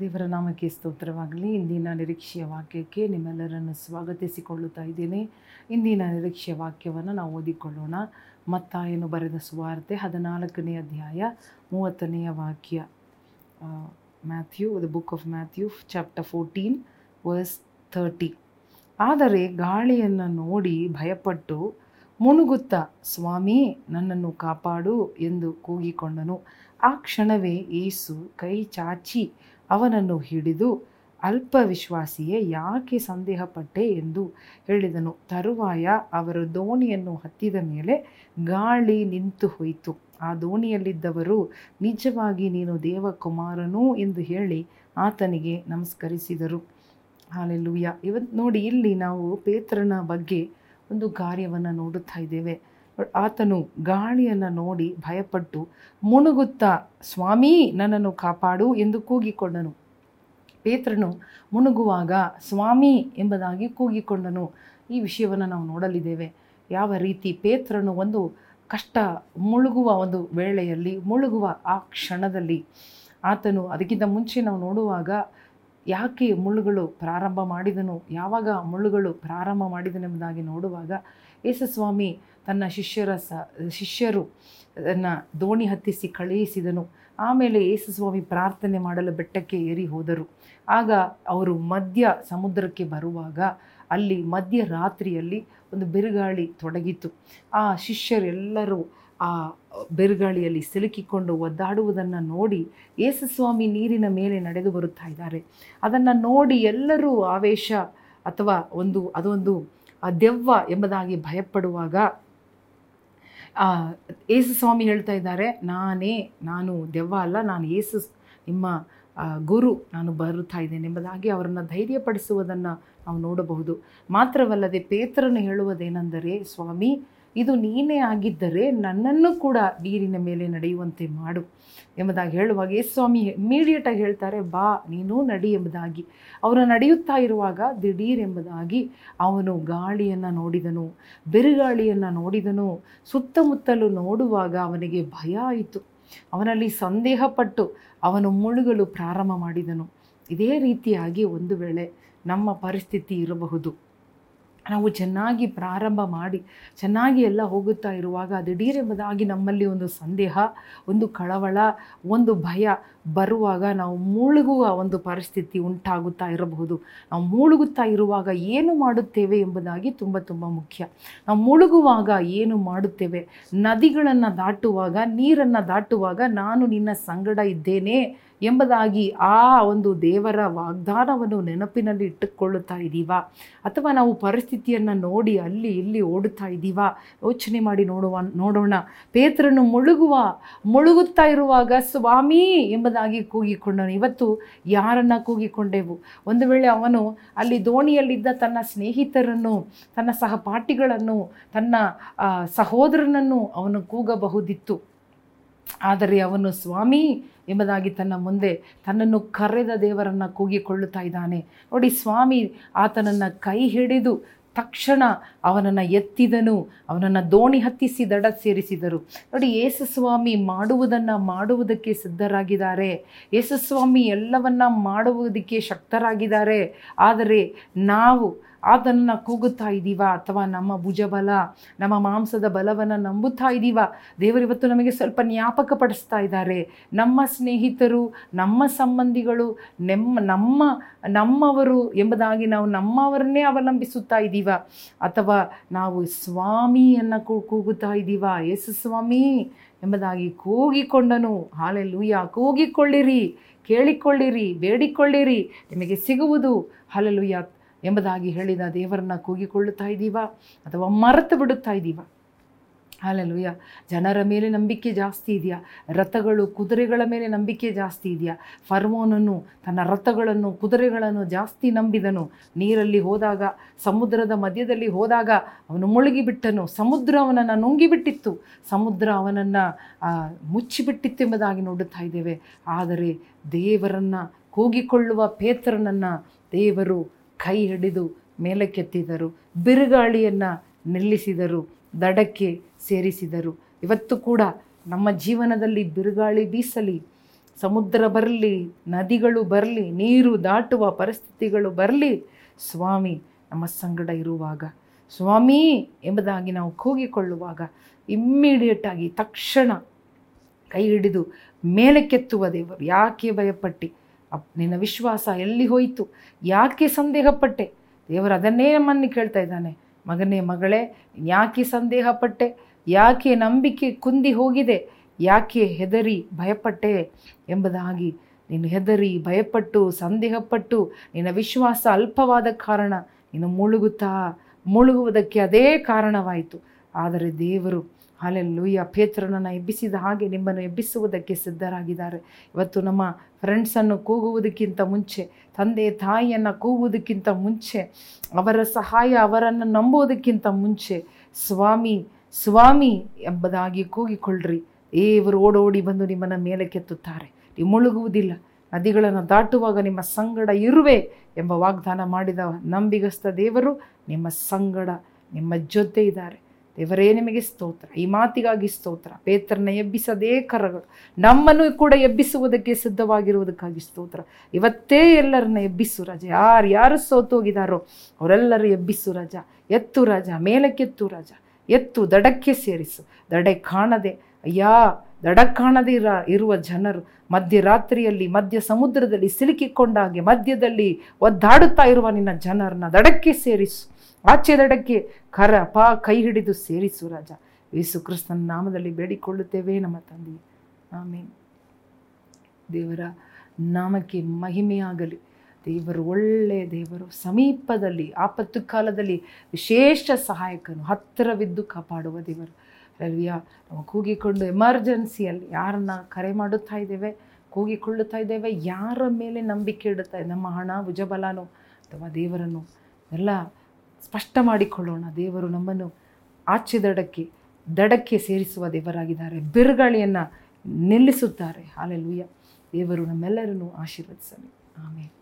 ದೇವರ ನಾಮಕ್ಕೆ ಸ್ತೋತ್ರವಾಗಲಿ. ಇಂದಿನ ನಿರೀಕ್ಷೆಯ ವಾಕ್ಯಕ್ಕೆ ನಿಮ್ಮೆಲ್ಲರನ್ನು ಸ್ವಾಗತಿಸಿಕೊಳ್ಳುತ್ತಾ ಇದ್ದೇನೆ. ಇಂದಿನ ನಿರೀಕ್ಷೆಯ ವಾಕ್ಯವನ್ನು ನಾವು ಓದಿಕೊಳ್ಳೋಣ. ಮತ್ತಾಯನು ಬರೆದ ಸುವಾರ್ತೆ ಹದಿನಾಲ್ಕನೇ ಅಧ್ಯಾಯ ಮೂವತ್ತನೆಯ ವಾಕ್ಯ. Matthew, the book of Matthew, chapter fourteen, verse thirty. ಆದರೆ ಗಾಳಿಯನ್ನು ನೋಡಿ ಭಯಪಟ್ಟು ಮುಣುಗುತ್ತಾ, ಸ್ವಾಮಿ, ನನ್ನನ್ನು ಕಾಪಾಡು ಎಂದು ಕೂಗಿಕೊಂಡನು. ಆ ಕ್ಷಣವೇ ಏಸು ಕೈ ಚಾಚಿ ಅವನನ್ನು ಹಿಡಿದು ಅಲ್ಪ ವಿಶ್ವಾಸಿಯೇ ಯಾಕೆ ಸಂದೇಹಪಟ್ಟೆ ಎಂದು ಹೇಳಿದನು. ತರುವಾಯ ಅವರು ದೋಣಿಯನ್ನು ಹತ್ತಿದ ಮೇಲೆ ಗಾಳಿ ನಿಂತು ಹೋಯಿತು. ಆ ದೋಣಿಯಲ್ಲಿದ್ದವರು, ನಿಜವಾಗಿ ನೀನು ದೇವಕುಮಾರನು? ಎಂದು ಹೇಳಿ ಆತನಿಗೆ ನಮಸ್ಕರಿಸಿದರು. ಹಾಲೆಲ್ಲೂಯ್ಯ ಇವತ್ತು ನೋಡಿ, ಇಲ್ಲಿ ನಾವು ಪೇತ್ರನ ಬಗ್ಗೆ ಒಂದು ಕಾರ್ಯವನ್ನು ನೋಡುತ್ತಾ ಇದ್ದೇವೆ. ಆತನು ಗಾಳಿಯನ್ನು ನೋಡಿ ಭಯಪಟ್ಟು ಮುಣುಗುತ್ತಾ, ಸ್ವಾಮಿ, ನನ್ನನ್ನು ಕಾಪಾಡು ಎಂದು ಕೂಗಿಕೊಂಡನು. ಪೇತ್ರನು ಮುಣುಗುವಾಗ, ಸ್ವಾಮಿ ಎಂಬುದಾಗಿ ಕೂಗಿಕೊಂಡನು. ಈ ವಿಷಯವನ್ನು ನಾವು ನೋಡಲಿದ್ದೇವೆ. ಯಾವ ರೀತಿ ಪೇತ್ರನು ಒಂದು ಕಷ್ಟ ಮುಳುಗುವ ಒಂದು ವೇಳೆಯಲ್ಲಿ, ಮುಳುಗುವ ಆ ಕ್ಷಣದಲ್ಲಿ ಆತನು ಅದಕ್ಕಿಂತ ಮುಂಚೆ ನಾವು ನೋಡುವಾಗ ಯಾಕೆ ಮುಳ್ಳುಗಳು ಪ್ರಾರಂಭ ಮಾಡಿದನು, ಯಾವಾಗ ಮುಳ್ಳುಗಳು ಪ್ರಾರಂಭ ಮಾಡಿದನೆಂಬುದಾಗಿ ನೋಡುವಾಗ ಯೇಸುಸ್ವಾಮಿ ತನ್ನ ಶಿಷ್ಯರ ಸ ಶಿಷ್ಯರು ಅದನ್ನು ದೋಣಿ ಹತ್ತಿಸಿ ಕಳುಹಿಸಿದನು. ಆಮೇಲೆ ಯೇಸುಸ್ವಾಮಿ ಪ್ರಾರ್ಥನೆ ಮಾಡಲು ಬೆಟ್ಟಕ್ಕೆ ಏರಿ ಹೋದರು. ಆಗ ಅವರು ಮಧ್ಯ ಸಮುದ್ರಕ್ಕೆ ಬರುವಾಗ ಅಲ್ಲಿ ಮಧ್ಯ ರಾತ್ರಿಯಲ್ಲಿ ಒಂದು ಬಿರುಗಾಳಿ ತೊಡಗಿತು. ಆ ಶಿಷ್ಯರೆಲ್ಲರೂ ಆ ಬಿರುಗಾಳಿಯಲ್ಲಿ ಸಿಲುಕಿಕೊಂಡು ಒದ್ದಾಡುವುದನ್ನು ನೋಡಿ ಯೇಸುಸ್ವಾಮಿ ನೀರಿನ ಮೇಲೆ ನಡೆದು ಬರುತ್ತಾ ಇದ್ದಾರೆ. ಅದನ್ನು ನೋಡಿ ಎಲ್ಲರೂ ಆವೇಶ ಅಥವಾ ಒಂದು ಅದೊಂದು ದೆವ್ವ ಎಂಬುದಾಗಿ ಭಯಪಡುವಾಗ ಯೇಸು ಸ್ವಾಮಿ ಹೇಳ್ತಾ ಇದ್ದಾರೆ, ನಾನೇ, ನಾನು ದೆವ್ವ ಅಲ್ಲ, ನಾನು ಏಸು ನಿಮ್ಮ ಗುರು, ನಾನು ಬರುತ್ತಾ ಇದ್ದೇನೆ ಎಂಬುದಾಗಿ ಅವರನ್ನು ಧೈರ್ಯಪಡಿಸುವುದನ್ನು ನಾವು ನೋಡಬಹುದು. ಮಾತ್ರವಲ್ಲದೆ ಪೇತ್ರನು ಹೇಳುವುದೇನೆಂದರೆ, ಸ್ವಾಮಿ ಇದು ನೀನೇ ಆಗಿದ್ದರೆ ನನ್ನನ್ನು ಕೂಡ ನೀರಿನ ಮೇಲೆ ನಡೆಯುವಂತೆ ಮಾಡು ಎಂಬುದಾಗಿ ಹೇಳುವಾಗ ಯೇಸು ಸ್ವಾಮಿ ಇಮಿಡಿಯೇಟಾಗಿ ಹೇಳ್ತಾರೆ, ಬಾ, ನೀನು ನಡಿ ಎಂಬುದಾಗಿ. ಅವನು ನಡೆಯುತ್ತಾ ಇರುವಾಗ ದಿಢೀರ್ ಎಂಬುದಾಗಿ ಅವನು ಗಾಳಿಯನ್ನು ನೋಡಿದನು, ಬಿರುಗಾಳಿಯನ್ನು ನೋಡಿದನು. ಸುತ್ತಮುತ್ತಲು ನೋಡುವಾಗ ಅವನಿಗೆ ಭಯ ಆಯಿತು. ಅವನಲ್ಲಿ ಸಂದೇಹಪಟ್ಟು ಅವನು ಮುಳುಗಲು ಪ್ರಾರಂಭ ಮಾಡಿದನು. ಇದೇ ರೀತಿಯಾಗಿ ಒಂದು ವೇಳೆ ನಮ್ಮ ಪರಿಸ್ಥಿತಿ ಇರಬಹುದು. ನಾವು ಚೆನ್ನಾಗಿ ಪ್ರಾರಂಭ ಮಾಡಿ, ಚೆನ್ನಾಗಿ ಎಲ್ಲ ಹೋಗುತ್ತಾ ಇರುವಾಗ ದಿಢೀರೆಂಬುದಾಗಿ ನಮ್ಮಲ್ಲಿ ಒಂದು ಸಂದೇಹ, ಒಂದು ಕಳವಳ, ಒಂದು ಭಯ ಬರುವಾಗ ನಾವು ಮುಳುಗುವ ಒಂದು ಪರಿಸ್ಥಿತಿ ಉಂಟಾಗುತ್ತಾ ಇರಬಹುದು. ನಾವು ಮುಳುಗುತ್ತಾ ಇರುವಾಗ ಏನು ಮಾಡುತ್ತೇವೆ ಎಂಬುದಾಗಿ ತುಂಬ ತುಂಬ ಮುಖ್ಯ. ನಾವು ಮುಳುಗುವಾಗ ಏನು ಮಾಡುತ್ತೇವೆ? ನದಿಗಳನ್ನು ದಾಟುವಾಗ, ನೀರನ್ನು ದಾಟುವಾಗ ನಾನು ನಿನ್ನ ಸಂಗಡ ಇದ್ದೇನೆ ಎಂಬುದಾಗಿ ಆ ಒಂದು ದೇವರ ವಾಗ್ದಾನವನ್ನು ನೆನಪಿನಲ್ಲಿ ಇಟ್ಟುಕೊಳ್ಳುತ್ತಾ ಇದ್ದೀವಾ? ಅಥವಾ ನಾವು ಪರಿಸ್ಥಿತಿಯನ್ನು ನೋಡಿ ಅಲ್ಲಿ ಇಲ್ಲಿ ಓಡುತ್ತಾ ಇದ್ದೀವಾ? ಯೋಚನೆ ಮಾಡಿ ನೋಡುವ, ನೋಡೋಣ. ಪೇತ್ರನು ಮುಳುಗುವ, ಮುಳುಗುತ್ತಾ ಇರುವಾಗ, ಸ್ವಾಮಿ! ಎಂಬುದಾಗಿ ಕೂಗಿಕೊಂಡನು. ಇವತ್ತು ಯಾರನ್ನು ಕೂಗಿಕೊಂಡೆವು? ಒಂದು ವೇಳೆ ಅವನು ಅಲ್ಲಿ ದೋಣಿಯಲ್ಲಿದ್ದ ತನ್ನ ಸ್ನೇಹಿತರನ್ನು, ತನ್ನ ಸಹಪಾಠಿಗಳನ್ನು, ತನ್ನ ಸಹೋದರನನ್ನು ಅವನು ಕೂಗಬಹುದಿತ್ತು. ಆದರೆ ಅವನು ಸ್ವಾಮಿ ಎಂಬುದಾಗಿ ತನ್ನ ಮುಂದೆ ತನ್ನನ್ನು ಕರೆದ ದೇವರನ್ನು ಕೂಗಿಕೊಳ್ಳುತ್ತಾ ಇದ್ದಾನೆ. ನೋಡಿ ಸ್ವಾಮಿ ಆತನನ್ನು ಕೈ ಹಿಡಿದು ತಕ್ಷಣ ಅವನನ್ನು ಎತ್ತಿದನು. ಅವನನ್ನು ದೋಣಿ ಹತ್ತಿಸಿ ದಡ ಸೇರಿಸಿದರು. ನೋಡಿ ಯೇಸುಸ್ವಾಮಿ ಮಾಡುವುದನ್ನು ಮಾಡುವುದಕ್ಕೆ ಸಿದ್ಧರಾಗಿದ್ದಾರೆ. ಯೇಸುಸ್ವಾಮಿ ಎಲ್ಲವನ್ನ ಮಾಡುವುದಕ್ಕೆ ಶಕ್ತರಾಗಿದ್ದಾರೆ. ಆದರೆ ನಾವು ಆತನನ್ನು ಕೂಗುತ್ತಾ ಇದ್ದೀವ? ಅಥವಾ ನಮ್ಮ ಭುಜಬಲ, ನಮ್ಮ ಮಾಂಸದ ಬಲವನ್ನು ನಂಬುತ್ತಾ ಇದ್ದೀವ? ದೇವರಿವತ್ತು ನಮಗೆ ಸ್ವಲ್ಪ ಜ್ಞಾಪಕ ಪಡಿಸ್ತಾ ಇದ್ದಾರೆ. ನಮ್ಮ ಸ್ನೇಹಿತರು, ನಮ್ಮ ಸಂಬಂಧಿಗಳು ನೆಮ್ಮ ನಮ್ಮ, ನಮ್ಮವರು ಎಂಬುದಾಗಿ ನಾವು ನಮ್ಮವರನ್ನೇ ಅವಲಂಬಿಸುತ್ತಾ ಇದ್ದೀವ? ಅಥವಾ ನಾವು ಸ್ವಾಮಿಯನ್ನು ಕೂಗುತ್ತಾ ಇದ್ದೀವ? ಯೇಸು ಸ್ವಾಮಿ ಎಂಬುದಾಗಿ ಕೂಗಿಕೊಂಡನು. ಹಾಲೆಲ್ಲೂಯ್ಯ ಕೂಗಿಕೊಳ್ಳಿರಿ, ಕೇಳಿಕೊಳ್ಳಿರಿ, ಬೇಡಿಕೊಳ್ಳಿರಿ. ನಿಮಗೆ ಸಿಗುವುದು. ಹಾಲೆಲ್ಲೂಯ್ಯ ಎಂಬುದಾಗಿ ಹೇಳಿದ ದೇವರನ್ನ ಕೂಗಿಕೊಳ್ಳುತ್ತಾ ಇದ್ದೀವಾ ಅಥವಾ ಮರೆತು ಬಿಡುತ್ತಾ ಇದ್ದೀವಾ? ಹಾಲೆಲುಯ್ಯ ಜನರ ಮೇಲೆ ನಂಬಿಕೆ ಜಾಸ್ತಿ ಇದೆಯಾ? ರಥಗಳು ಕುದುರೆಗಳ ಮೇಲೆ ನಂಬಿಕೆ ಜಾಸ್ತಿ ಇದೆಯಾ? ಫರ್ಮೋನನ್ನು ತನ್ನ ರಥಗಳನ್ನು, ಕುದುರೆಗಳನ್ನು ಜಾಸ್ತಿ ನಂಬಿದನು. ನೀರಲ್ಲಿ ಹೋದಾಗ, ಸಮುದ್ರದ ಮಧ್ಯದಲ್ಲಿ ಹೋದಾಗ ಅವನು ಮುಳುಗಿಬಿಟ್ಟನು. ಸಮುದ್ರ ಅವನನ್ನು ನುಂಗಿಬಿಟ್ಟಿತ್ತು. ಸಮುದ್ರ ಅವನನ್ನು ಮುಚ್ಚಿಬಿಟ್ಟಿತ್ತು ಎಂಬುದಾಗಿ ನೋಡುತ್ತಾ ಇದ್ದೇವೆ. ಆದರೆ ದೇವರನ್ನು ಕೂಗಿಕೊಳ್ಳುವ ಪೇತ್ರನನ್ನು ದೇವರು ಕೈ ಹಿಡಿದು ಮೇಲಕ್ಕೆತ್ತಿದರು, ಬಿರುಗಾಳಿಯನ್ನು ನಿಲ್ಲಿಸಿದರು, ದಡಕ್ಕೆ ಸೇರಿಸಿದರು. ಇವತ್ತು ಕೂಡ ನಮ್ಮ ಜೀವನದಲ್ಲಿ ಬಿರುಗಾಳಿ ಬೀಸಲಿ, ಸಮುದ್ರ ಬರಲಿ, ನದಿಗಳು ಬರಲಿ, ನೀರು ದಾಟುವ ಪರಿಸ್ಥಿತಿಗಳು ಬರಲಿ, ಸ್ವಾಮಿ ನಮ್ಮ ಸಂಗಡ ಇರುವಾಗ, ಸ್ವಾಮಿ ಎಂಬುದಾಗಿ ನಾವು ಕೂಗಿಕೊಳ್ಳುವಾಗ ಇಮ್ಮಿಡಿಯೇಟಾಗಿ ತಕ್ಷಣ ಕೈ ಹಿಡಿದು ಮೇಲಕ್ಕೆತ್ತುವ ದೇವರು. ಯಾಕೆ ಭಯಪಟ್ಟಿ? ಅಪ್, ನಿನ್ನ ವಿಶ್ವಾಸ ಎಲ್ಲಿ ಹೋಯಿತು? ಯಾಕೆ ಸಂದೇಹಪಟ್ಟೆ? ದೇವರು ಅದನ್ನೇ ನಮ್ಮನ್ನು ಕೇಳ್ತಾ ಇದ್ದಾನೆ. ಮಗನೇ, ಮಗಳೇ ಯಾಕೆ ಸಂದೇಹಪಟ್ಟೆ? ಯಾಕೆ ನಂಬಿಕೆ ಕುಂದಿ ಹೋಗಿದೆ? ಯಾಕೆ ಹೆದರಿ, ಭಯಪಟ್ಟೆ ಎಂಬುದಾಗಿ. ನೀನು ಹೆದರಿ, ಭಯಪಟ್ಟು, ಸಂದೇಹಪಟ್ಟು, ನಿನ್ನ ವಿಶ್ವಾಸ ಅಲ್ಪವಾದ ಕಾರಣ ನೀನು ಮುಳುಗುತ್ತಾ, ಮುಳುಗುವುದಕ್ಕೆ ಅದೇ ಕಾರಣವಾಯಿತು. ಆದರೆ ದೇವರು ಹಾಲೆಲ್ಲೂಯ್ಯ. ಪೇತ್ರನನ್ನು ಎಬ್ಬಿಸಿದ ಹಾಗೆ ನಿಮ್ಮನ್ನು ಎಬ್ಬಿಸುವುದಕ್ಕೆ ಸಿದ್ಧರಾಗಿದ್ದಾರೆ. ಇವತ್ತು ನಮ್ಮ ಫ್ರೆಂಡ್ಸನ್ನು ಕೂಗುವುದಕ್ಕಿಂತ ಮುಂಚೆ, ತಂದೆ ತಾಯಿಯನ್ನು ಕೂಗುವುದಕ್ಕಿಂತ ಮುಂಚೆ, ಅವರ ಸಹಾಯ ಅವರನ್ನು ನಂಬುವುದಕ್ಕಿಂತ ಮುಂಚೆ ಸ್ವಾಮಿ ಸ್ವಾಮಿ ಎಂಬುದಾಗಿ ಕೂಗಿಕೊಳ್ಳ್ರಿ. ದೇವರು ಓಡೋಡಿ ಬಂದು ನಿಮ್ಮನ್ನು ಮೇಲೆ ಕೆತ್ತುತ್ತಾರೆ ನೀವು ಮುಳುಗುವುದಿಲ್ಲ. ನದಿಗಳನ್ನು ದಾಟುವಾಗ ನಿಮ್ಮ ಸಂಗಡ ಇರುವೆ ಎಂಬ ವಾಗ್ದಾನ ಮಾಡಿದ ನಂಬಿಗಸ್ತ ದೇವರು ನಿಮ್ಮ ಸಂಗಡ, ನಿಮ್ಮ ಜೊತೆ ಇದ್ದಾರೆ. ದೇವರೇ ನಿಮಗೆ ಸ್ತೋತ್ರ, ಈ ಮಾತಿಗಾಗಿ ಸ್ತೋತ್ರ. ಪೇತ್ರನ ಎಬ್ಬಿಸದೇ ಕರಗಳು ನಮ್ಮನ್ನು ಕೂಡ ಎಬ್ಬಿಸುವುದಕ್ಕೆ ಸಿದ್ಧವಾಗಿರುವುದಕ್ಕಾಗಿ ಸ್ತೋತ್ರ. ಇವತ್ತೇ ಎಲ್ಲರನ್ನ ಎಬ್ಬಿಸು ರಾಜ. ಯಾರು ಯಾರು ಸೋತೋಗಿದಾರೋ ಅವರೆಲ್ಲರೂ ಎಬ್ಬಿಸು ರಾಜ. ಎತ್ತು ರಾಜ, ಮೇಲಕ್ಕೆತ್ತು ರಾಜ. ಎತ್ತು, ದಡಕ್ಕೆ ಸೇರಿಸು. ದಡೆ ಕಾಣದೆ, ಅಯ್ಯಾ, ದಡ ಕಾಣದೇ ಇರ, ಇರುವ ಜನರು ಮಧ್ಯರಾತ್ರಿಯಲ್ಲಿ ಮಧ್ಯ ಸಮುದ್ರದಲ್ಲಿ ಸಿಲುಕಿಕೊಂಡಾಗೆ, ಮಧ್ಯದಲ್ಲಿ ಒದ್ದಾಡುತ್ತಾ ಇರುವ ನಿನ್ನ ಜನರನ್ನ ದಡಕ್ಕೆ ಸೇರಿಸು. ಆಚೆ ದಡಕ್ಕೆ ಕರ ಪಾ ಕೈ ಹಿಡಿದು ಸೇರಿಸು ರಾಜ. ಯೇಸು ಕ್ರಿಸ್ತನ ನಾಮದಲ್ಲಿ ಬೇಡಿಕೊಳ್ಳುತ್ತೇವೆ ನಮ್ಮ ತಂದೆ. ಆಮೇನ್. ದೇವರ ನಾಮಕ್ಕೆ ಮಹಿಮೆಯಾಗಲಿ. ದೇವರು ಒಳ್ಳೆಯ ದೇವರು. ಸಮೀಪದಲ್ಲಿ, ಆಪತ್ತು ಕಾಲದಲ್ಲಿ ವಿಶೇಷ ಸಹಾಯಕನು, ಹತ್ತಿರವಿದ್ದು ಕಾಪಾಡುವ ದೇವರು. ರವಿಯ ನಾವು ಕೂಗಿಕೊಂಡು ಎಮರ್ಜೆನ್ಸಿಯಲ್ಲಿ ಯಾರನ್ನ ಕರೆ ಮಾಡುತ್ತಾ ಇದ್ದೇವೆ, ಕೂಗಿಕೊಳ್ಳುತ್ತಾ ಇದ್ದೇವೆ, ಯಾರ ಮೇಲೆ ನಂಬಿಕೆ ಇಡುತ್ತಾ, ನಮ್ಮ ಹಣ, ಭುಜಬಲನೋ ಅಥವಾ ದೇವರನ್ನು? ಎಲ್ಲ ಸ್ಪಷ್ಟ ಮಾಡಿಕೊಳ್ಳೋಣ. ದೇವರು ನಮ್ಮನ್ನು ಆಚೆ ದಡಕ್ಕೆ ದಡಕ್ಕೆ ಸೇರಿಸುವ ದೇವರಾಗಿದ್ದಾರೆ. ಬಿರುಗಾಳಿಯನ್ನು ನಿಲ್ಲಿಸುತ್ತಾರೆ. ಹಾಲೆಲ್ಲೂಯ್ಯ ದೇವರು ನಮ್ಮೆಲ್ಲರನ್ನು ಆಶೀರ್ವದಿಸಲಿ. ಆಮೇಲೆ